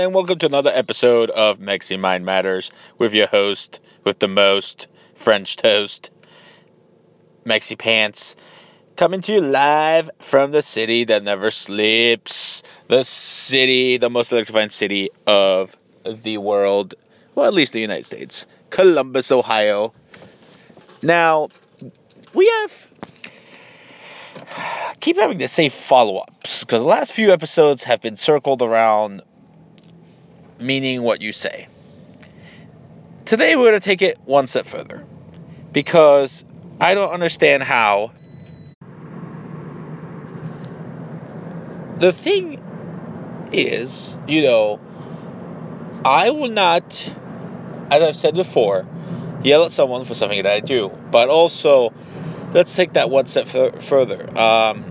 And welcome to another episode of Mexi Mind Matters with your host with the most French toast, Mexi Pants, coming to you live from the city that never sleeps, the city, the most electrifying city of the world, well, at least the United States, Columbus, Ohio. Now, we have keep having to say follow ups because the last few episodes have been circled around meaning what you say. Today we're going to take it one step further because I don't understand how. The thing is, you know, I will not, as I've said before, yell at someone for something that I do, but also let's take that one step f- further. Um,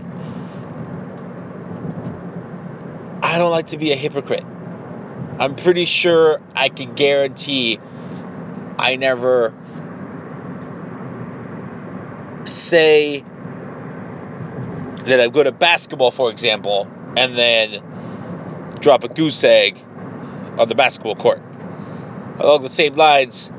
I don't like to be a hypocrite. I'm pretty sure I can guarantee I never say that I'm good at basketball, for example, and then drop a goose egg on the basketball court. Along the same lines,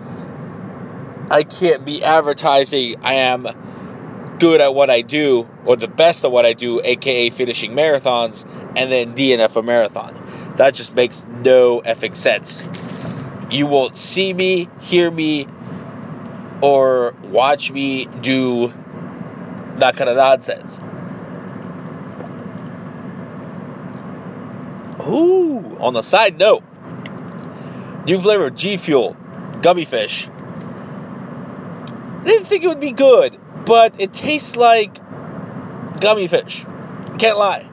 I can't be advertising I am good at what I do or the best at what I do, aka finishing marathons, and then DNF a marathon. That just makes no effing sense. You won't see me, hear me, or watch me do that kind of nonsense. Ooh, on the side note, new flavor G Fuel gummy fish. Didn't think it would be good, but it tastes like gummy fish. Can't lie.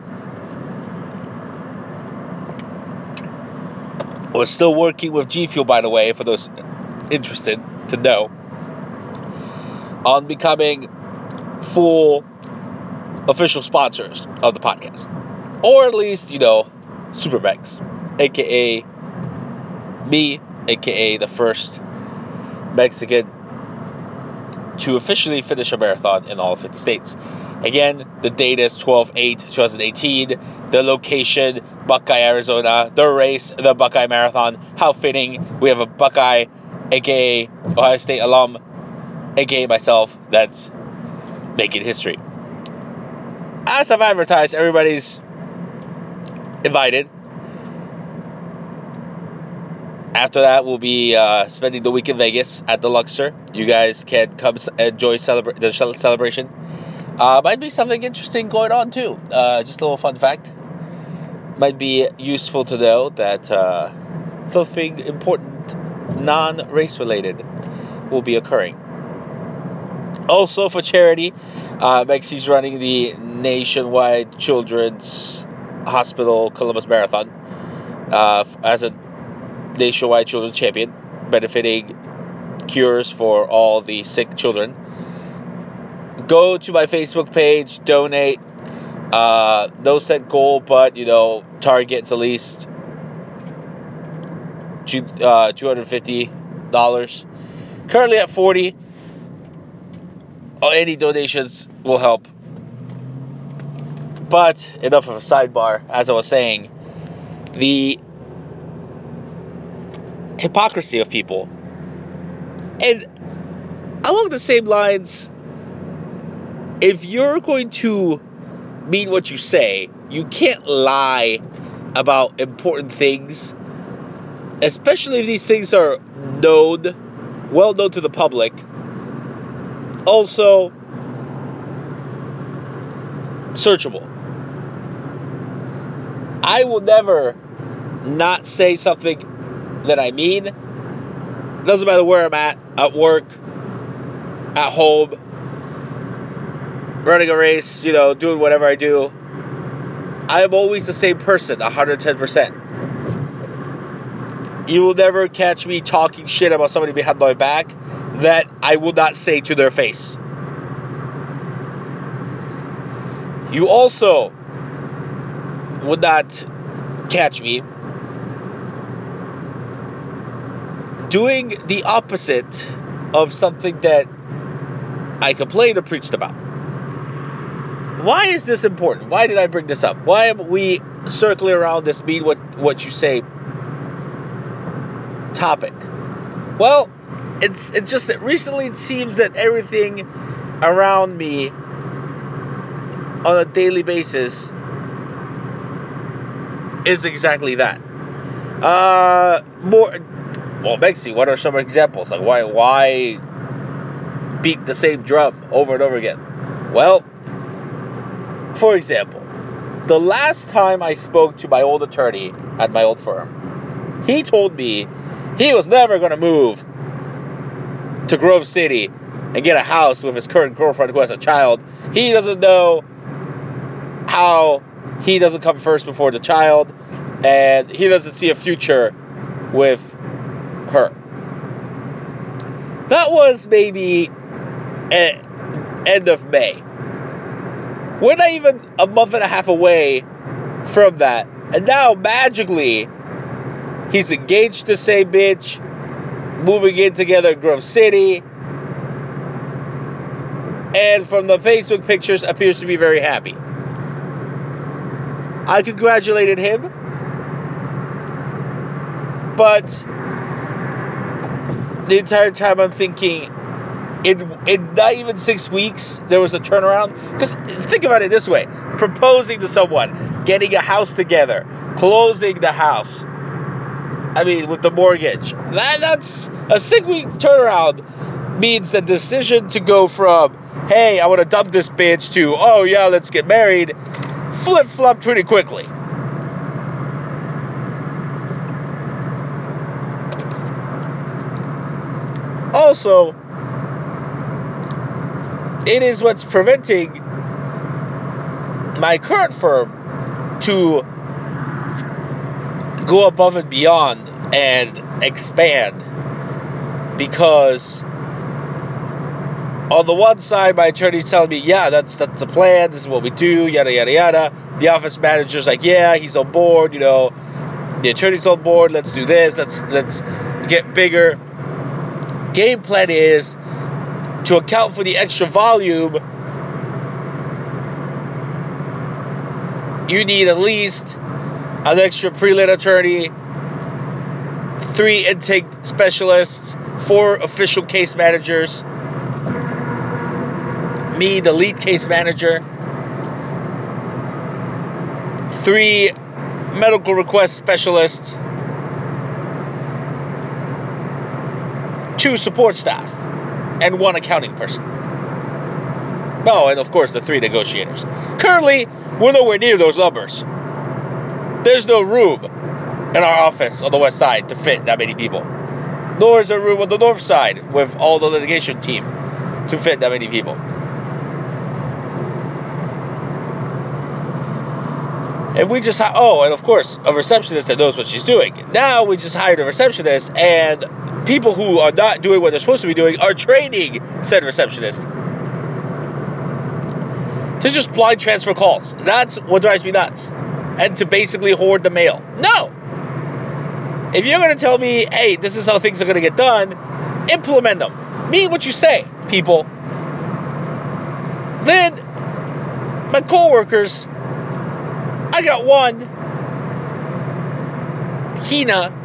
We're still working with G Fuel, by the way, for those interested to know, on becoming full official sponsors of the podcast. Or at least, you know, Supermex, aka me, aka the first Mexican to officially finish a marathon in all 50 states. Again, the date is 12 8 2018. The location, Buckeye, Arizona. The race, the Buckeye Marathon. How fitting. We have a Buckeye, a gay Ohio State alum, a gay myself, that's making history. As I've advertised, everybody's invited. After that, we'll be uh, spending the week in Vegas at the Luxor. You guys can come enjoy celebra- the celebration. Uh, might be something interesting going on too. Uh, just a little fun fact. Might be useful to know that uh, something important, non-race related, will be occurring. Also for charity, uh, Mexi's running the nationwide children's hospital Columbus Marathon uh, as a nationwide children's champion, benefiting cures for all the sick children go to my Facebook page, donate. Uh, no set goal, but you know, targets at least two uh, two hundred fifty dollars. Currently at forty. Oh, any donations will help. But enough of a sidebar. As I was saying, the hypocrisy of people, and along the same lines if you're going to mean what you say, you can't lie about important things, especially if these things are known, well known to the public. Also, searchable. I will never not say something that I mean. Doesn't matter where I'm at, at work, at home, running a race, you know, doing whatever I do, I am always the same person, 110%. You will never catch me talking shit about somebody behind my back that I will not say to their face. You also would not catch me doing the opposite of something that I complained or preached about. Why is this important? Why did I bring this up? Why am we circling around this mean what, what you say topic? Well, it's it's just that recently it seems that everything around me on a daily basis is exactly that. Uh, more. Well, Mexi, what are some examples? Like why why beat the same drum over and over again? Well, for example, the last time I spoke to my old attorney at my old firm, he told me he was never going to move to Grove City and get a house with his current girlfriend who has a child. He doesn't know how he doesn't come first before the child, and he doesn't see a future with her. That was maybe eh, end of May. We're not even a month and a half away from that. And now, magically, he's engaged to say bitch, moving in together in Grove City. And from the Facebook pictures, appears to be very happy. I congratulated him. But the entire time I'm thinking, in in not even six weeks there was a turnaround. Because think about it this way: proposing to someone, getting a house together, closing the house. I mean, with the mortgage. That that's a six week turnaround means the decision to go from hey, I want to dump this bitch to oh yeah, let's get married, flip flop pretty quickly. Also, it is what's preventing my current firm to go above and beyond and expand. Because on the one side my attorney's telling me yeah that's that's the plan this is what we do yada yada yada. The office manager's like yeah he's on board you know. The attorney's on board let's do this let's let's get bigger. Game plan is to account for the extra volume, you need at least an extra pre-lit attorney, three intake specialists, four official case managers, me, the lead case manager, three medical request specialists, two support staff and one accounting person. Oh, and of course the three negotiators. Currently, we're nowhere near those numbers. There's no room in our office on the west side to fit that many people. Nor is there room on the north side with all the litigation team to fit that many people. And we just, oh, and of course, a receptionist that knows what she's doing. Now we just hired a receptionist, and people who are not doing what they're supposed to be doing are training said receptionist to just blind transfer calls. That's what drives me nuts. And to basically hoard the mail. No. If you're going to tell me, hey, this is how things are going to get done, implement them. Mean what you say, people. Then, my coworkers, I got one, Hina,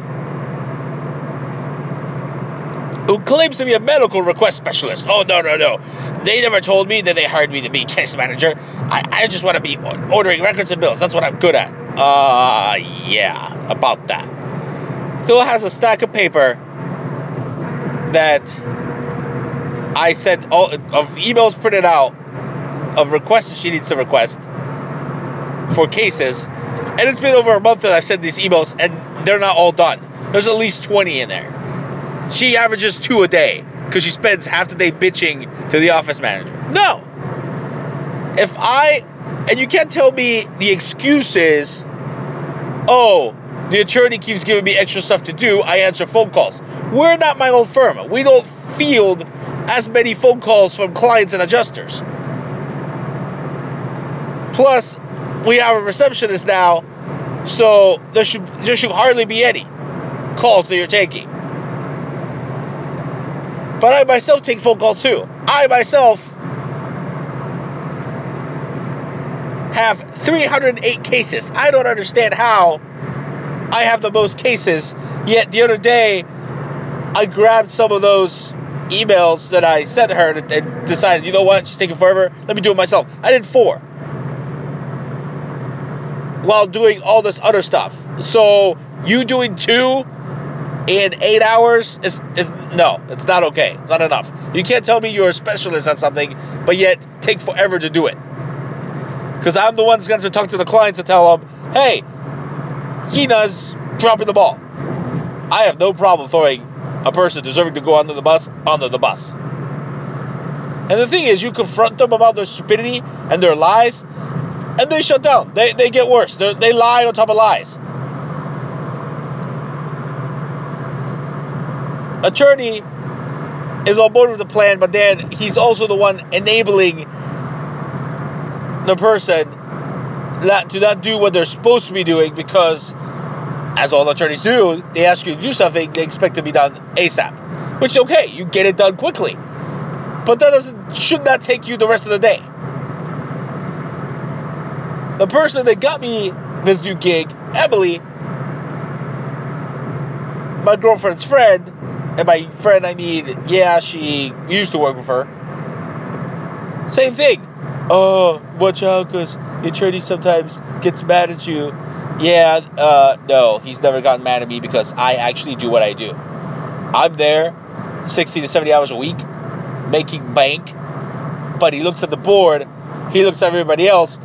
who claims to be a medical request specialist. Oh, no, no, no. They never told me that they hired me to be case manager. I, I just want to be ordering records and bills. That's what I'm good at. Uh, yeah, about that. Still has a stack of paper that I sent all of emails printed out of requests she needs to request for cases. And it's been over a month that I've sent these emails and they're not all done. There's at least 20 in there. She averages two a day because she spends half the day bitching to the office manager. No. if I and you can't tell me the excuse is, oh, the attorney keeps giving me extra stuff to do. I answer phone calls. We're not my own firm. We don't field as many phone calls from clients and adjusters. Plus, we have a receptionist now, so there should there should hardly be any calls that you're taking. But I myself take phone calls too. I myself have 308 cases. I don't understand how I have the most cases. Yet the other day, I grabbed some of those emails that I sent her and decided, you know what, she's taking forever. Let me do it myself. I did four while doing all this other stuff. So you doing two in eight hours is is no, it's not okay. It's not enough. You can't tell me you're a specialist at something, but yet take forever to do it. Because I'm the one that's going to have to talk to the clients and tell them, hey, Hina's dropping the ball. I have no problem throwing a person deserving to go under the bus under the bus. And the thing is, you confront them about their stupidity and their lies, and they shut down. They, they get worse. They're, they lie on top of lies. Attorney is on board with the plan, but then he's also the one enabling the person not to not do what they're supposed to be doing because, as all attorneys do, they ask you to do something they expect to be done ASAP. Which is okay, you get it done quickly, but that doesn't should not take you the rest of the day. The person that got me this new gig, Emily, my girlfriend's friend, and by friend I mean, yeah, she used to work with her. Same thing. Oh, watch out, because the attorney sometimes gets mad at you. Yeah, uh, no, he's never gotten mad at me because I actually do what I do. I'm there 60 to 70 hours a week, making bank, but he looks at the board, he looks at everybody else.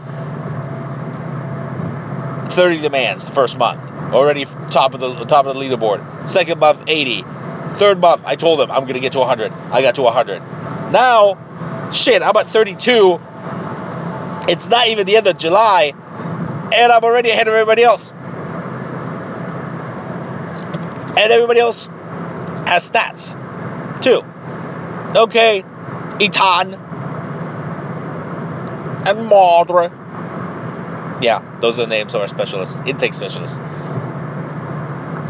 30 demands the first month, already top of the top of the leaderboard. Second month, 80. Third month, I told him I'm gonna get to 100. I got to 100. Now, shit, I'm at 32 it's not even the end of July, and I'm already ahead of everybody else. And everybody else has stats, too. Okay, Itan and Madre. Yeah, those are the names of our specialists, intake specialists.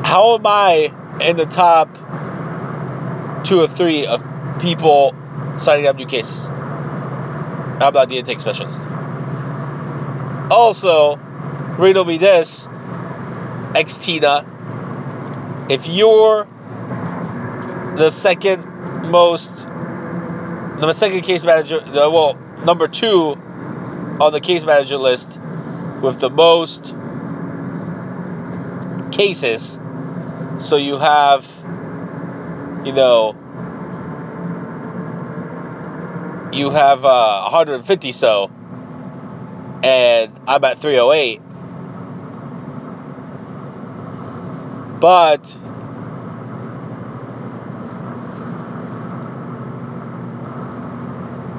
How am I in the top two or three of people signing up new cases? How about the intake specialist? Also, riddle me this, Xtina. If you're the second most, the second case manager, well, number two on the case manager list with the most cases, so you have, you know, you have uh, 150 so and I'm at 308. But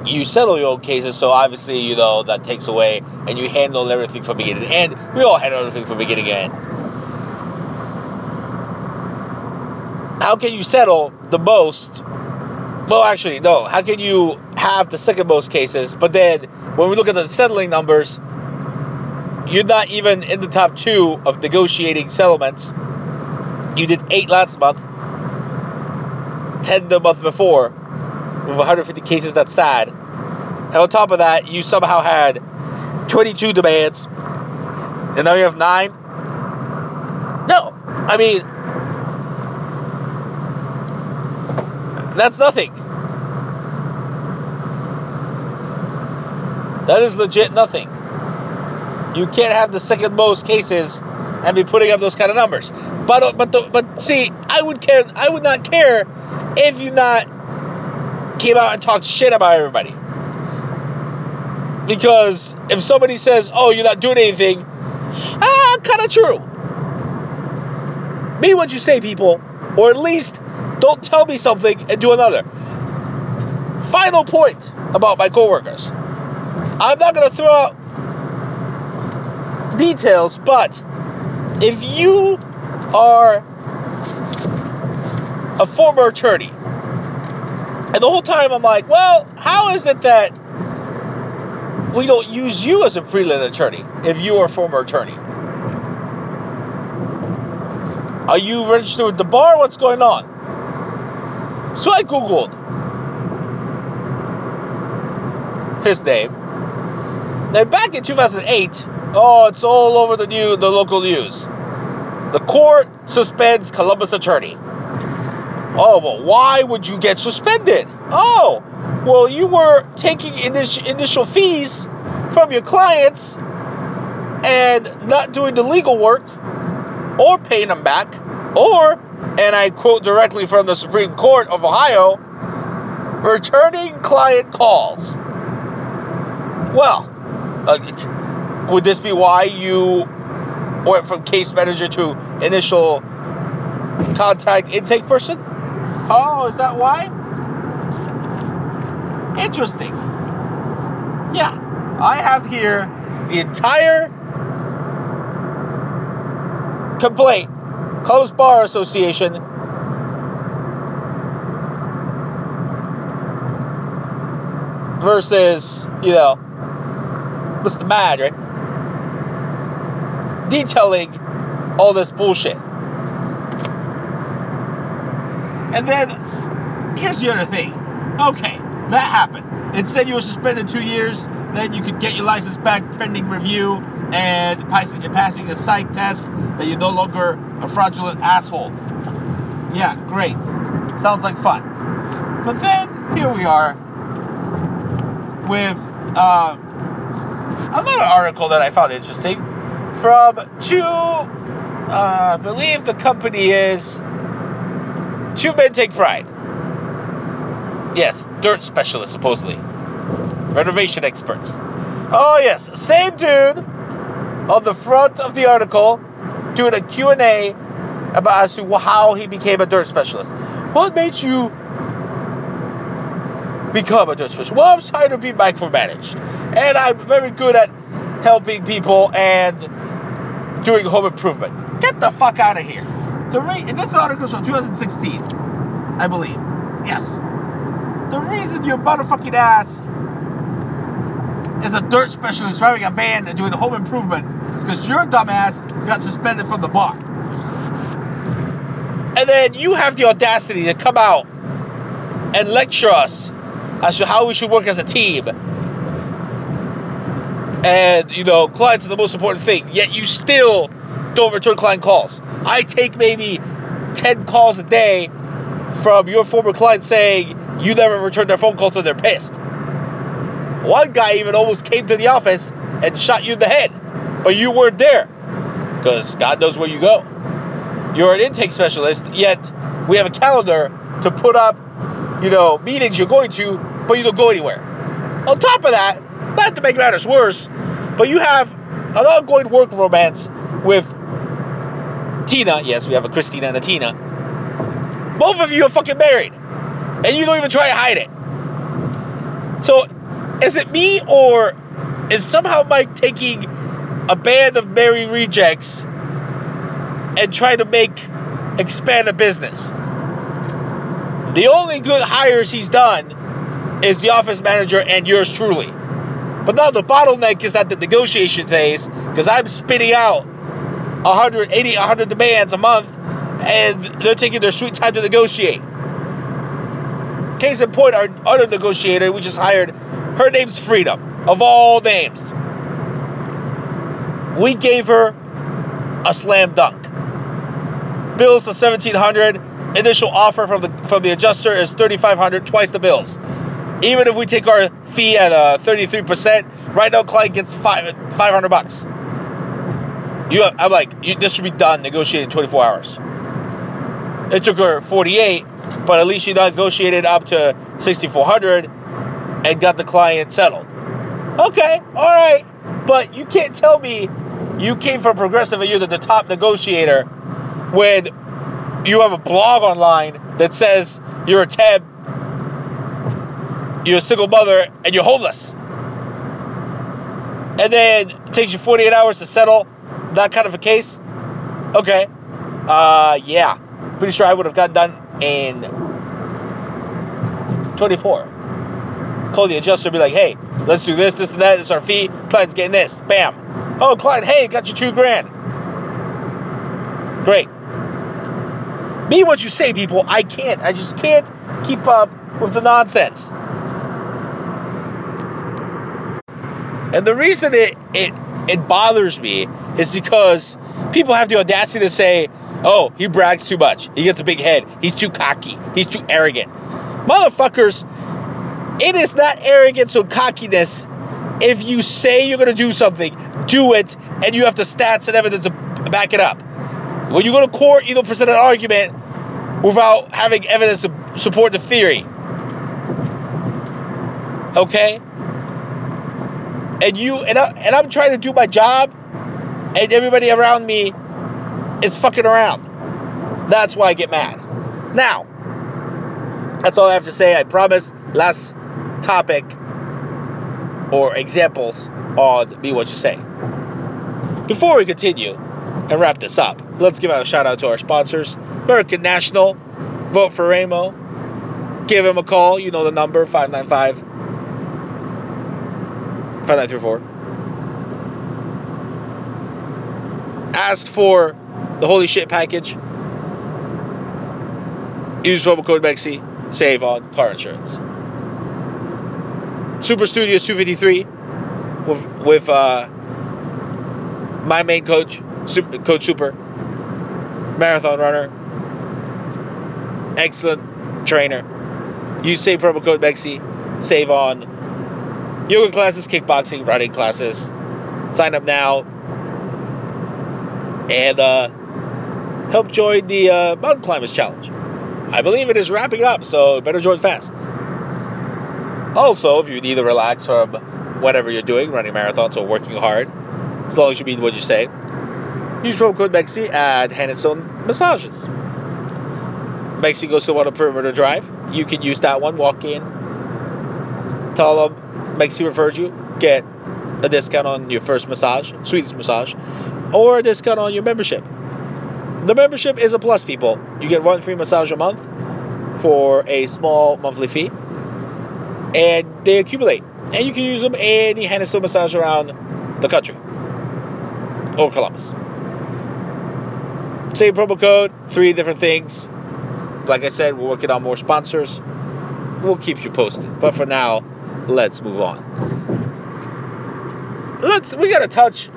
you settle your own cases, so obviously, you know, that takes away and you handle everything from beginning to end. We all handle everything from beginning to end. How can you settle the most? Well, actually, no. How can you have the second most cases, but then when we look at the settling numbers, you're not even in the top two of negotiating settlements. You did eight last month, 10 the month before, with 150 cases. That's sad. And on top of that, you somehow had 22 demands, and now you have nine. No, I mean, that's nothing. That is legit nothing. You can't have the second most cases and be putting up those kind of numbers. But but the, but see, I would care. I would not care if you not came out and talked shit about everybody. Because if somebody says, "Oh, you're not doing anything," ah, kind of true. Mean what you say, people, or at least don't tell me something and do another. Final point about my coworkers. I'm not going to throw out details, but if you are a former attorney, and the whole time I'm like, well, how is it that we don't use you as a freelance attorney if you are a former attorney? Are you registered with the bar? What's going on? So I Googled his name. Then back in 2008, oh, it's all over the new, the local news. The court suspends Columbus attorney. Oh, well, why would you get suspended? Oh, well, you were taking initial, initial fees from your clients and not doing the legal work or paying them back, or, and I quote directly from the Supreme Court of Ohio, returning client calls. Well, uh, would this be why you went from case manager to initial contact intake person? Oh, is that why? Interesting. Yeah, I have here the entire complaint. Columbus Bar Association versus, you know, Mr. Mad, right? Detailing all this bullshit. And then, here's the other thing. Okay, that happened. It said you were suspended two years, then you could get your license back pending review and passing, passing a psych test that you're no longer a fraudulent asshole. Yeah, great. Sounds like fun. But then, here we are with uh, another article that I found interesting from two, uh, I believe the company is Two Men Take Pride. Yes, dirt specialists, supposedly. Renovation experts. Oh, yes, same dude on the front of the article doing a Q&A about as to how he became a dirt specialist. What made you become a dirt specialist? Well, I'm tired of being micromanaged. And I'm very good at helping people and doing home improvement. Get the fuck out of here. The re- this article is from 2016, I believe. Yes. The reason your motherfucking ass is a dirt specialist driving a van and doing the home improvement is because your dumbass got suspended from the bar. And then you have the audacity to come out and lecture us as to how we should work as a team. And, you know, clients are the most important thing, yet you still don't return client calls. I take maybe 10 calls a day from your former client saying you never returned their phone calls and they're pissed. One guy even almost came to the office and shot you in the head, but you weren't there because God knows where you go. You're an intake specialist, yet we have a calendar to put up, you know, meetings you're going to, but you don't go anywhere. On top of that, not to make matters worse, but you have an ongoing work romance with Tina. Yes, we have a Christina and a Tina. Both of you are fucking married, and you don't even try to hide it. So, is it me or is somehow Mike taking a band of merry rejects and try to make expand a business? The only good hires he's done is the office manager and yours truly. But now the bottleneck is at the negotiation phase because I'm spitting out 180, 100 demands a month and they're taking their sweet time to negotiate. Case in point, our other negotiator we just hired, her name's Freedom, of all names. We gave her a slam dunk. Bills of 1700 initial offer from the from the adjuster is 3500 twice the bills. Even if we take our fee at uh, 33%, right now client gets five, 500 bucks. You, I'm like, you, this should be done negotiated in 24 hours. It took her 48, but at least she negotiated up to 6400 and got the client settled. Okay, all right, but you can't tell me you came from Progressive and you're the, top negotiator when you have a blog online that says you're a temp, you're a single mother, and you're homeless. and then it takes you 48 hours to settle that kind of a case, okay, uh, yeah, pretty sure I would have got done in 24. Call the adjuster, be like, hey, let's do this, this, and that. It's our fee. Client's getting this. Bam. Oh, Clyde, hey, got you two grand. Great. Be what you say, people. I can't. I just can't keep up with the nonsense. And the reason it it it bothers me is because people have the audacity to say, "Oh, he brags too much. He gets a big head. He's too cocky. He's too arrogant." Motherfuckers, it is not arrogance or cockiness if you say you're going to do something, do it, and you have the stats and evidence to back it up. When you go to court, you don't present an argument without having evidence to support the theory. Okay? And you and I, and I'm trying to do my job and everybody around me is fucking around. That's why I get mad. Now, that's all I have to say. I promise. Last topic or examples on Be What You Say. Before we continue and wrap this up, let's give out a shout out to our sponsors American National, Vote for Ramo. Give him a call. You know the number 595 5934. Ask for the Holy Shit package. Use promo code MEXI. Save on car insurance. Super Studios 253 with, with uh, my main coach, Super, Coach Super, marathon runner, excellent trainer. Use save promo code MEXI. Save on yoga classes, kickboxing, running classes. Sign up now and uh, help join the uh, Mountain Climbers Challenge. I believe it is wrapping up, so better join fast. Also, if you need to relax from whatever you're doing, running marathons or working hard, as long as you mean what you say, use promo code MEXI at Hand Massages. Mexi goes to one a perimeter drive. You can use that one, walk in, tell them Mexi referred you, get a discount on your first massage, sweetest massage, or a discount on your membership. The membership is a plus, people. You get one free massage a month for a small monthly fee, and they accumulate. And you can use them any stone massage around the country or Columbus. Same promo code, three different things. Like I said, we're working on more sponsors. We'll keep you posted. But for now, let's move on. Let's we gotta touch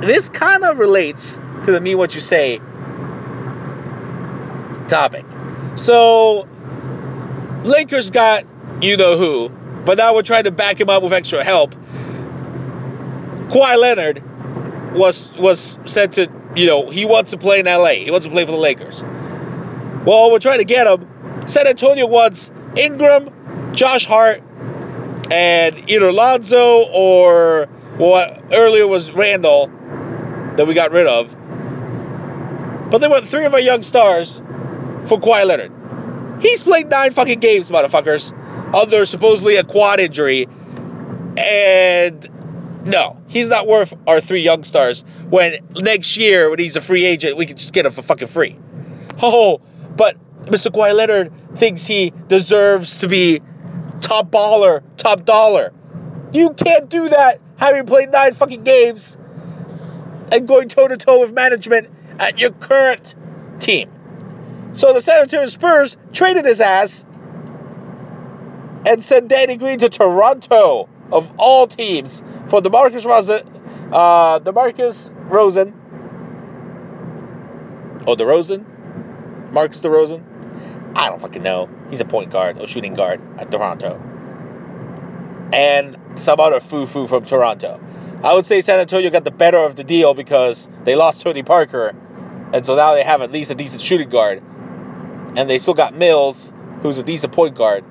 this kind of relates to the me what you say topic. So Lakers got you know who, but now we're trying to back him up with extra help. Kawhi Leonard was was said to you know he wants to play in LA. He wants to play for the Lakers. Well, we're trying to get him. San Antonio wants Ingram, Josh Hart, and either Lonzo or what earlier was Randle that we got rid of. But they want three of our young stars for Kawhi Leonard. He's played nine fucking games, motherfuckers, under supposedly a quad injury. And no, he's not worth our three young stars when next year, when he's a free agent, we can just get him for fucking free. Oh, but Mr. Kawhi Leonard thinks he deserves to be top baller, top dollar. You can't do that having played nine fucking games and going toe to toe with management at your current team. So the San Antonio Spurs traded his ass and sent Danny Green to Toronto of all teams for the Marcus Rosen, uh, DeMarcus Rosen, oh DeRozan, Marcus DeRozan. I don't fucking know. He's a point guard, or shooting guard at Toronto, and some other foo foo from Toronto. I would say San Antonio got the better of the deal because they lost Tony Parker, and so now they have at least a decent shooting guard, and they still got Mills, who's a decent point guard.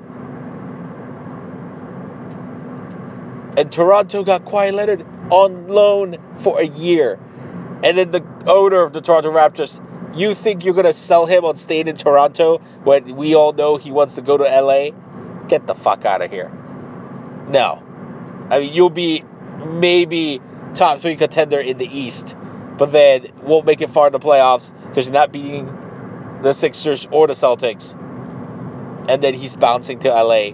And Toronto got Kawhi Leonard on loan for a year. And then the owner of the Toronto Raptors, you think you're going to sell him on staying in Toronto when we all know he wants to go to LA? Get the fuck out of here. No. I mean, you'll be maybe top three contender in the East, but then won't make it far in the playoffs because not beating the Sixers or the Celtics. And then he's bouncing to LA.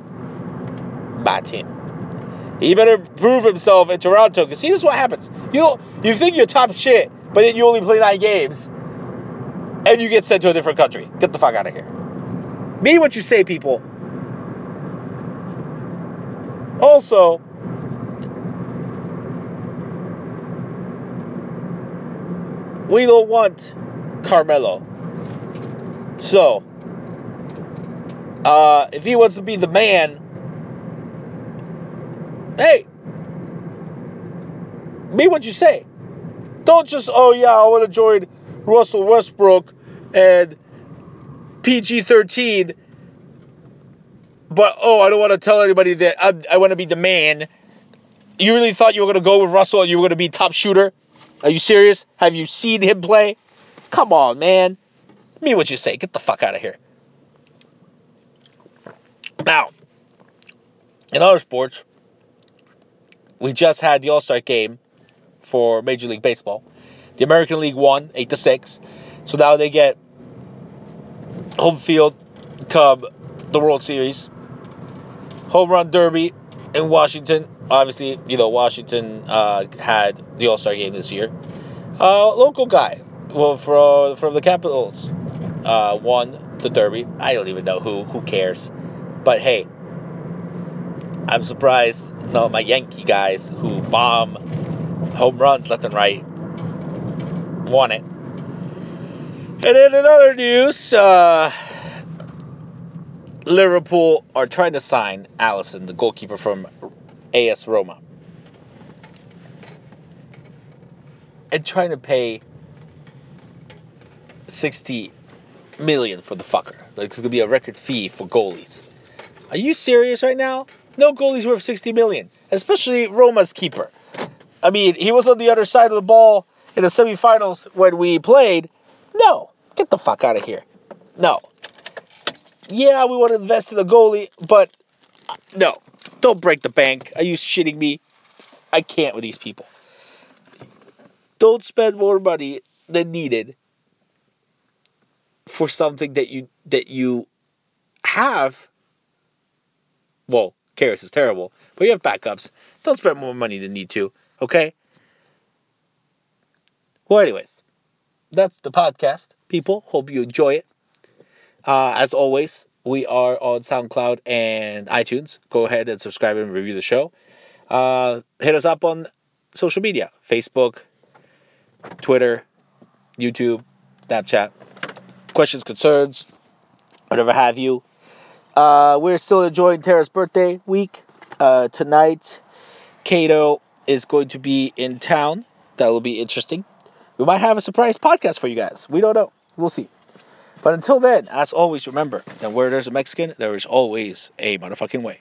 Bad team. He better prove himself in Toronto because see, this is what happens. You you think you're top shit, but then you only play nine games, and you get sent to a different country. Get the fuck out of here. Mean what you say, people. Also, we don't want Carmelo. So, uh, if he wants to be the man, hey, be what you say. Don't just, oh yeah, I want to join Russell Westbrook and PG 13, but oh, I don't want to tell anybody that I, I want to be the man. You really thought you were going to go with Russell and you were going to be top shooter? Are you serious? Have you seen him play? Come on, man. Mean what you say. Get the fuck out of here. Now, in other sports, we just had the All Star game for Major League Baseball. The American League won eight to six, so now they get home field come the World Series. Home run derby in Washington. Obviously, you know Washington uh, had the All Star game this year. Uh, local guy, well, from from the Capitals, uh, won the derby. I don't even know who. Who cares? But hey, I'm surprised. No, my Yankee guys who bomb home runs left and right won it. And then in other news, uh, Liverpool are trying to sign Alisson, the goalkeeper from AS Roma, and trying to pay 60 million for the fucker. Like it's gonna be a record fee for goalies. Are you serious right now? No goalie's worth 60 million, especially Roma's keeper. I mean, he was on the other side of the ball in the semifinals when we played. No, get the fuck out of here. No. Yeah, we want to invest in a goalie, but uh, no, don't break the bank. Are you shitting me? I can't with these people. Don't spend more money than needed for something that you that you have. Well, Karius is terrible, but you have backups. Don't spend more money than need to. Okay. Well, anyways, that's the podcast. People, hope you enjoy it. Uh, as always, we are on SoundCloud and iTunes. Go ahead and subscribe and review the show. Uh, hit us up on social media Facebook, Twitter, YouTube, Snapchat. Questions, concerns, whatever have you. Uh, we're still enjoying Tara's birthday week. Uh, tonight, Kato is going to be in town. That will be interesting. We might have a surprise podcast for you guys. We don't know. We'll see. But until then, as always, remember that where there's a Mexican, there is always a motherfucking way.